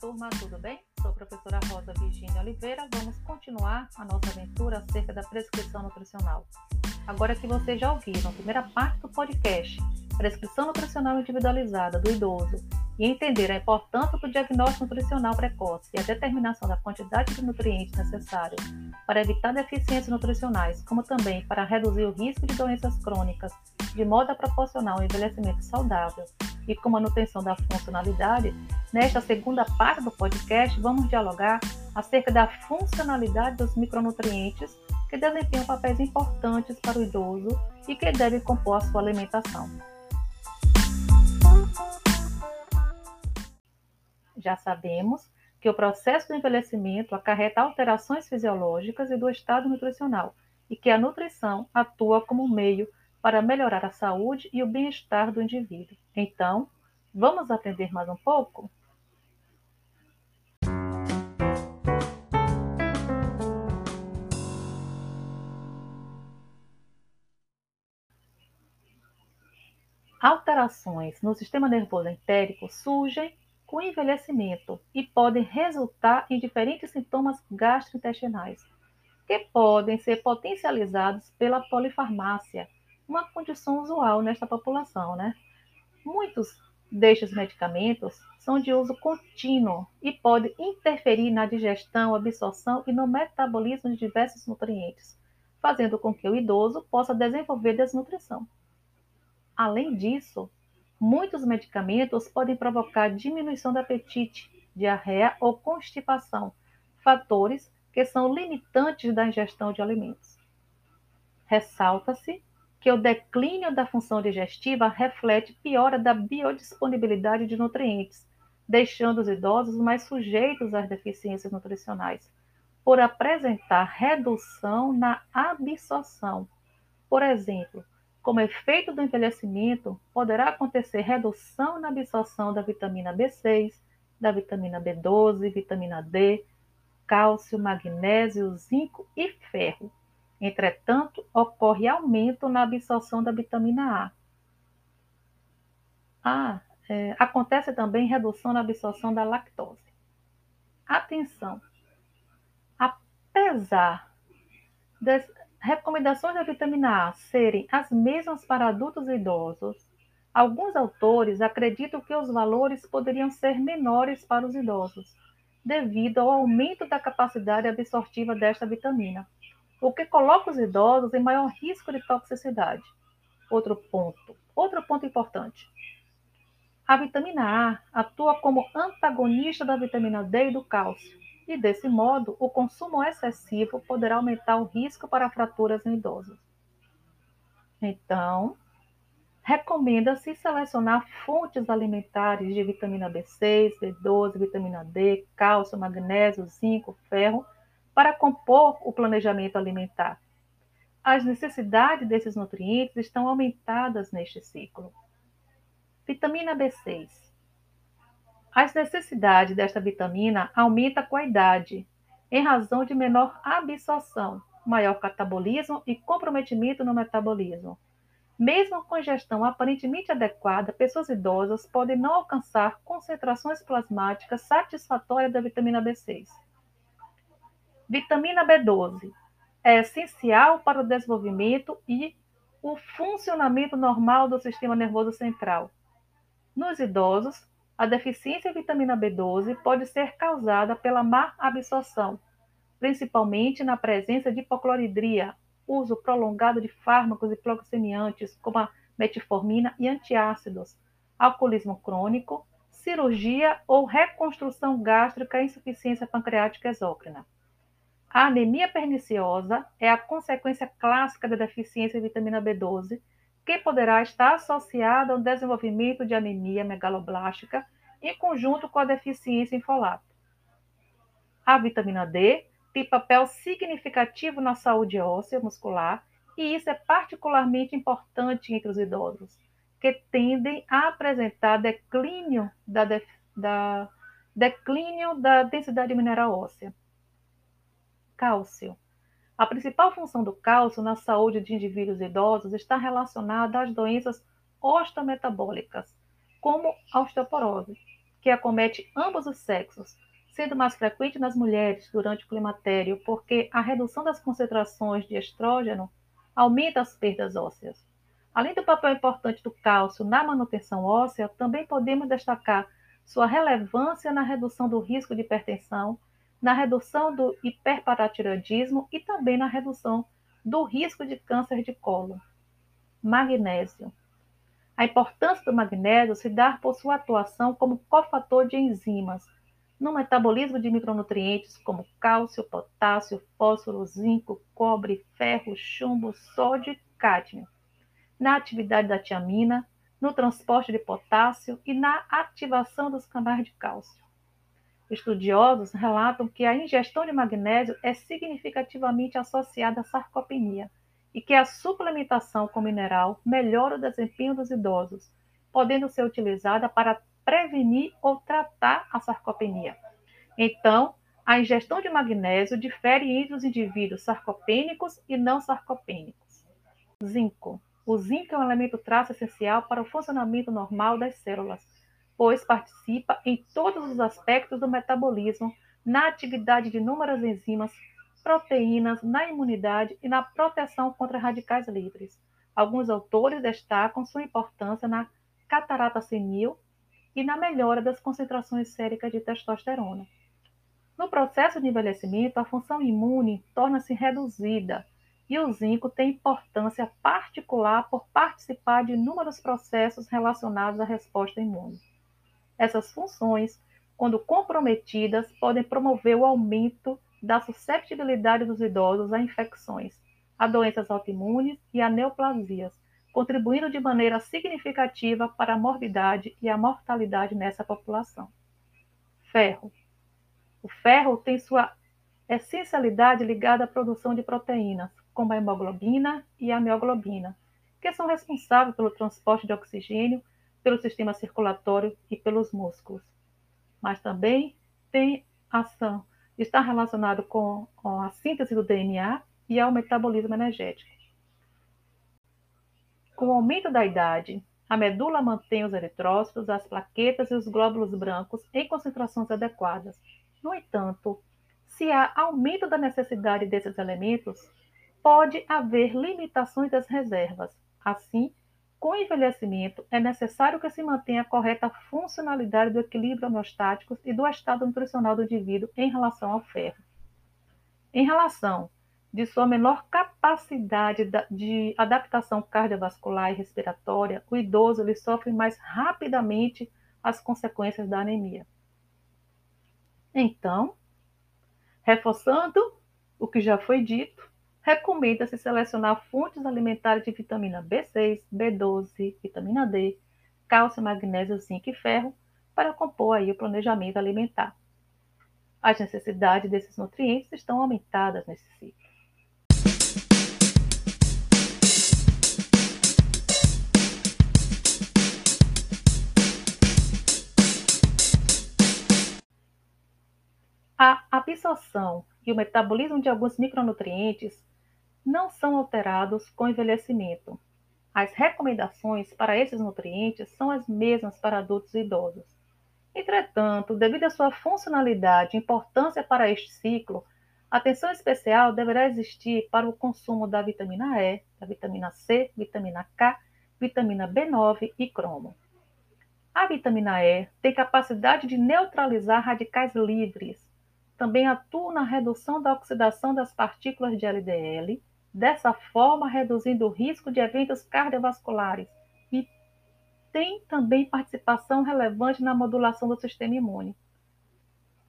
Turma, tudo bem? Sou a professora Rosa Virginia Oliveira. Vamos continuar a nossa aventura acerca da prescrição nutricional. Agora que vocês já ouviram a primeira parte do podcast, prescrição nutricional individualizada do idoso, e entender a importância do diagnóstico nutricional precoce e a determinação da quantidade de nutrientes necessários para evitar deficiências nutricionais, como também para reduzir o risco de doenças crônicas, de modo a proporcionar um envelhecimento saudável e com manutenção da funcionalidade, nesta segunda parte do podcast vamos dialogar acerca da funcionalidade dos micronutrientes que desempenham papéis importantes para o idoso e que devem compor a sua alimentação. Já sabemos que o processo do envelhecimento acarreta alterações fisiológicas e do estado nutricional e que a nutrição atua como meio para melhorar a saúde e o bem-estar do indivíduo. Então, vamos aprender mais um pouco? Alterações no sistema nervoso entérico surgem com envelhecimento e podem resultar em diferentes sintomas gastrointestinais, que podem ser potencializados pela polifarmácia, uma condição usual nesta população, né? Muitos destes medicamentos são de uso contínuo e podem interferir na digestão, absorção e no metabolismo de diversos nutrientes, fazendo com que o idoso possa desenvolver desnutrição. Além disso, muitos medicamentos podem provocar diminuição do apetite, diarreia ou constipação, fatores que são limitantes da ingestão de alimentos. Ressalta-se que o declínio da função digestiva reflete piora da biodisponibilidade de nutrientes, deixando os idosos mais sujeitos às deficiências nutricionais, por apresentar redução na absorção. Por exemplo, como efeito do envelhecimento, poderá acontecer redução na absorção da vitamina B6, da vitamina B12, vitamina D, cálcio, magnésio, zinco e ferro, Entretanto, ocorre aumento na absorção da vitamina A. Ah, é, acontece também redução na absorção da lactose. Atenção! Apesar das recomendações da vitamina A serem as mesmas para adultos e idosos, alguns autores acreditam que os valores poderiam ser menores para os idosos, devido ao aumento da capacidade absortiva desta vitamina o que coloca os idosos em maior risco de toxicidade. Outro ponto, outro ponto importante. A vitamina A atua como antagonista da vitamina D e do cálcio, e desse modo, o consumo excessivo poderá aumentar o risco para fraturas em idosos. Então, recomenda-se selecionar fontes alimentares de vitamina B6, B12, vitamina D, cálcio, magnésio, zinco, ferro para compor o planejamento alimentar. As necessidades desses nutrientes estão aumentadas neste ciclo. Vitamina B6. As necessidades desta vitamina aumentam com a idade, em razão de menor absorção, maior catabolismo e comprometimento no metabolismo. Mesmo com ingestão aparentemente adequada, pessoas idosas podem não alcançar concentrações plasmáticas satisfatórias da vitamina B6. Vitamina B12 é essencial para o desenvolvimento e o funcionamento normal do sistema nervoso central. Nos idosos, a deficiência de vitamina B12 pode ser causada pela má absorção, principalmente na presença de hipocloridria, uso prolongado de fármacos hipoglicemiantes como a metformina e antiácidos, alcoolismo crônico, cirurgia ou reconstrução gástrica e insuficiência pancreática exócrina. A anemia perniciosa é a consequência clássica da deficiência de vitamina B12, que poderá estar associada ao desenvolvimento de anemia megaloblástica em conjunto com a deficiência em folato. A vitamina D tem papel significativo na saúde óssea muscular e isso é particularmente importante entre os idosos, que tendem a apresentar declínio da, da, declínio da densidade mineral óssea. Cálcio. A principal função do cálcio na saúde de indivíduos idosos está relacionada às doenças osteometabólicas, como a osteoporose, que acomete ambos os sexos, sendo mais frequente nas mulheres durante o climatério, porque a redução das concentrações de estrógeno aumenta as perdas ósseas. Além do papel importante do cálcio na manutenção óssea, também podemos destacar sua relevância na redução do risco de hipertensão, na redução do hiperparatiroidismo e também na redução do risco de câncer de colo. Magnésio. A importância do magnésio se dá por sua atuação como cofator de enzimas no metabolismo de micronutrientes como cálcio, potássio, fósforo, zinco, cobre, ferro, chumbo, sódio e cádmio, na atividade da tiamina, no transporte de potássio e na ativação dos canais de cálcio. Estudiosos relatam que a ingestão de magnésio é significativamente associada à sarcopenia e que a suplementação com mineral melhora o desempenho dos idosos, podendo ser utilizada para prevenir ou tratar a sarcopenia. Então, a ingestão de magnésio difere entre os indivíduos sarcopênicos e não sarcopênicos. Zinco. O zinco é um elemento traço essencial para o funcionamento normal das células, pois participa em todos os aspectos do metabolismo, na atividade de inúmeras enzimas, proteínas, na imunidade e na proteção contra radicais livres. Alguns autores destacam sua importância na catarata senil e na melhora das concentrações séricas de testosterona. No processo de envelhecimento, a função imune torna-se reduzida e o zinco tem importância particular por participar de inúmeros processos relacionados à resposta imune. Essas funções, quando comprometidas, podem promover o aumento da susceptibilidade dos idosos a infecções, a doenças autoimunes e a neoplasias, contribuindo de maneira significativa para a morbidade e a mortalidade nessa população. Ferro. O ferro tem sua essencialidade ligada à produção de proteínas, como a hemoglobina e a mioglobina, que são responsáveis pelo transporte de oxigênio pelo sistema circulatório e pelos músculos. Mas também tem ação está relacionado com, a síntese do DNA e ao metabolismo energético. Com o aumento da idade, a medula mantém os eritrócitos, as plaquetas e os glóbulos brancos em concentrações adequadas. No entanto, se há aumento da necessidade desses elementos, pode haver limitações das reservas. Assim, com o envelhecimento, é necessário que se mantenha a correta funcionalidade do equilíbrio homeostático e do estado nutricional do indivíduo em relação ao ferro. Em relação de sua menor capacidade de adaptação cardiovascular e respiratória, o idoso ele sofre mais rapidamente as consequências da anemia. Então, reforçando o que já foi dito, recomenda-se selecionar fontes alimentares de vitamina B6, B12, vitamina D, cálcio, magnésio, zinco e ferro para compor aí o planejamento alimentar. As necessidades desses nutrientes estão aumentadas nesse ciclo. A absorção e o metabolismo de alguns micronutrientes não são alterados com envelhecimento. As recomendações para esses nutrientes são as mesmas para adultos e idosos. Entretanto, devido à sua funcionalidade e importância para este ciclo, atenção especial deverá existir para o consumo da vitamina E, da vitamina C, vitamina K, vitamina B9 e cromo. A vitamina E tem capacidade de neutralizar radicais livres. Também atua na redução da oxidação das partículas de LDL dessa forma reduzindo o risco de eventos cardiovasculares e tem também participação relevante na modulação do sistema imune.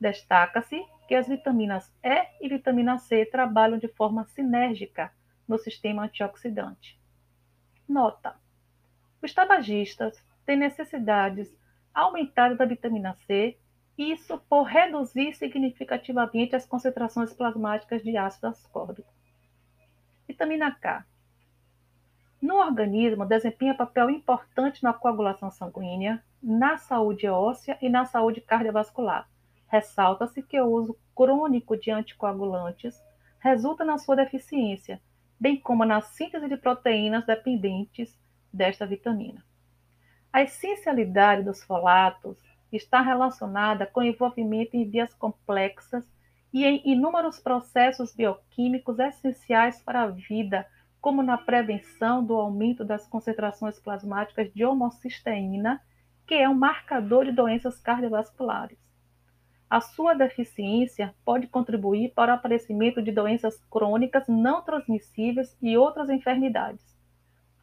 Destaca-se que as vitaminas E e vitamina C trabalham de forma sinérgica no sistema antioxidante. Nota: os tabagistas têm necessidades aumentadas da vitamina C, isso por reduzir significativamente as concentrações plasmáticas de ácido ascórbico. Vitamina K. No organismo, desempenha papel importante na coagulação sanguínea, na saúde óssea e na saúde cardiovascular. Ressalta-se que o uso crônico de anticoagulantes resulta na sua deficiência, bem como na síntese de proteínas dependentes desta vitamina. A essencialidade dos folatos está relacionada com envolvimento em vias complexas e em inúmeros processos bioquímicos essenciais para a vida, como na prevenção do aumento das concentrações plasmáticas de homocisteína, que é um marcador de doenças cardiovasculares. A sua deficiência pode contribuir para o aparecimento de doenças crônicas não transmissíveis e outras enfermidades.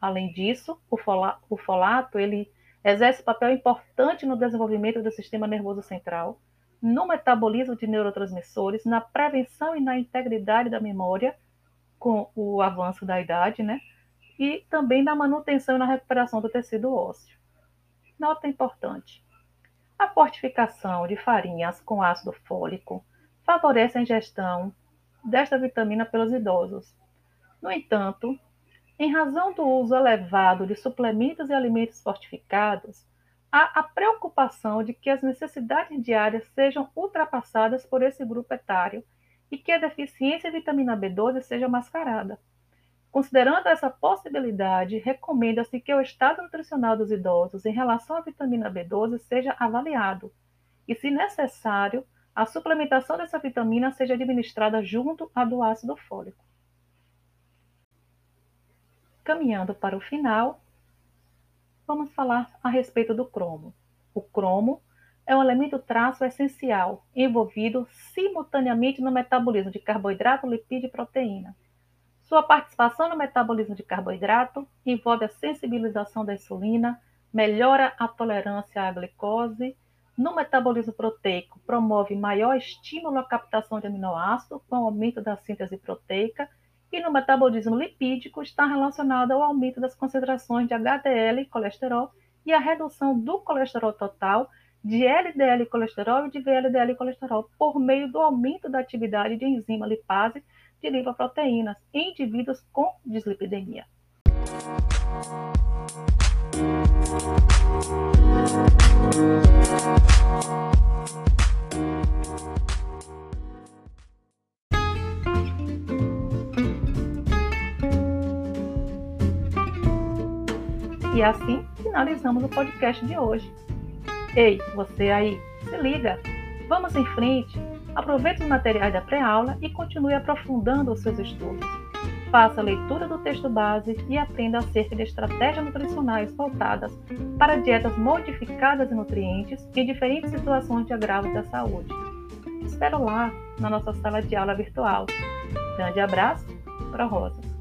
Além disso, o folato ele exerce papel importante no desenvolvimento do sistema nervoso central, no metabolismo de neurotransmissores, na prevenção e na integridade da memória, com o avanço da idade, né? E também na manutenção e na recuperação do tecido ósseo. Nota importante: a fortificação de farinhas com ácido fólico favorece a ingestão desta vitamina pelos idosos. No entanto, em razão do uso elevado de suplementos e alimentos fortificados, há a preocupação de que as necessidades diárias sejam ultrapassadas por esse grupo etário e que a deficiência de vitamina B12 seja mascarada. Considerando essa possibilidade, recomenda-se que o estado nutricional dos idosos em relação à vitamina B12 seja avaliado e, se necessário, a suplementação dessa vitamina seja administrada junto à do ácido fólico. Caminhando para o final, vamos falar a respeito do cromo. O cromo é um elemento traço essencial, envolvido simultaneamente no metabolismo de carboidrato, lipídio e proteína. Sua participação no metabolismo de carboidrato envolve a sensibilização da insulina, melhora a tolerância à glicose. No metabolismo proteico, promove maior estímulo à captação de aminoácidos com aumento da síntese proteica e no metabolismo lipídico está relacionado ao aumento das concentrações de HDL colesterol e a redução do colesterol total, de LDL colesterol e de VLDL colesterol por meio do aumento da atividade de enzima lipase de lipoproteínas em indivíduos com dislipidemia. E assim finalizamos o podcast de hoje. Ei, você aí, se liga! Vamos em frente! Aproveite os materiais da pré-aula e continue aprofundando os seus estudos. Faça a leitura do texto base e aprenda acerca de estratégias nutricionais voltadas para dietas modificadas em nutrientes em diferentes situações de agravo da saúde. Espero lá na nossa sala de aula virtual. Grande abraço, Pro Rosa.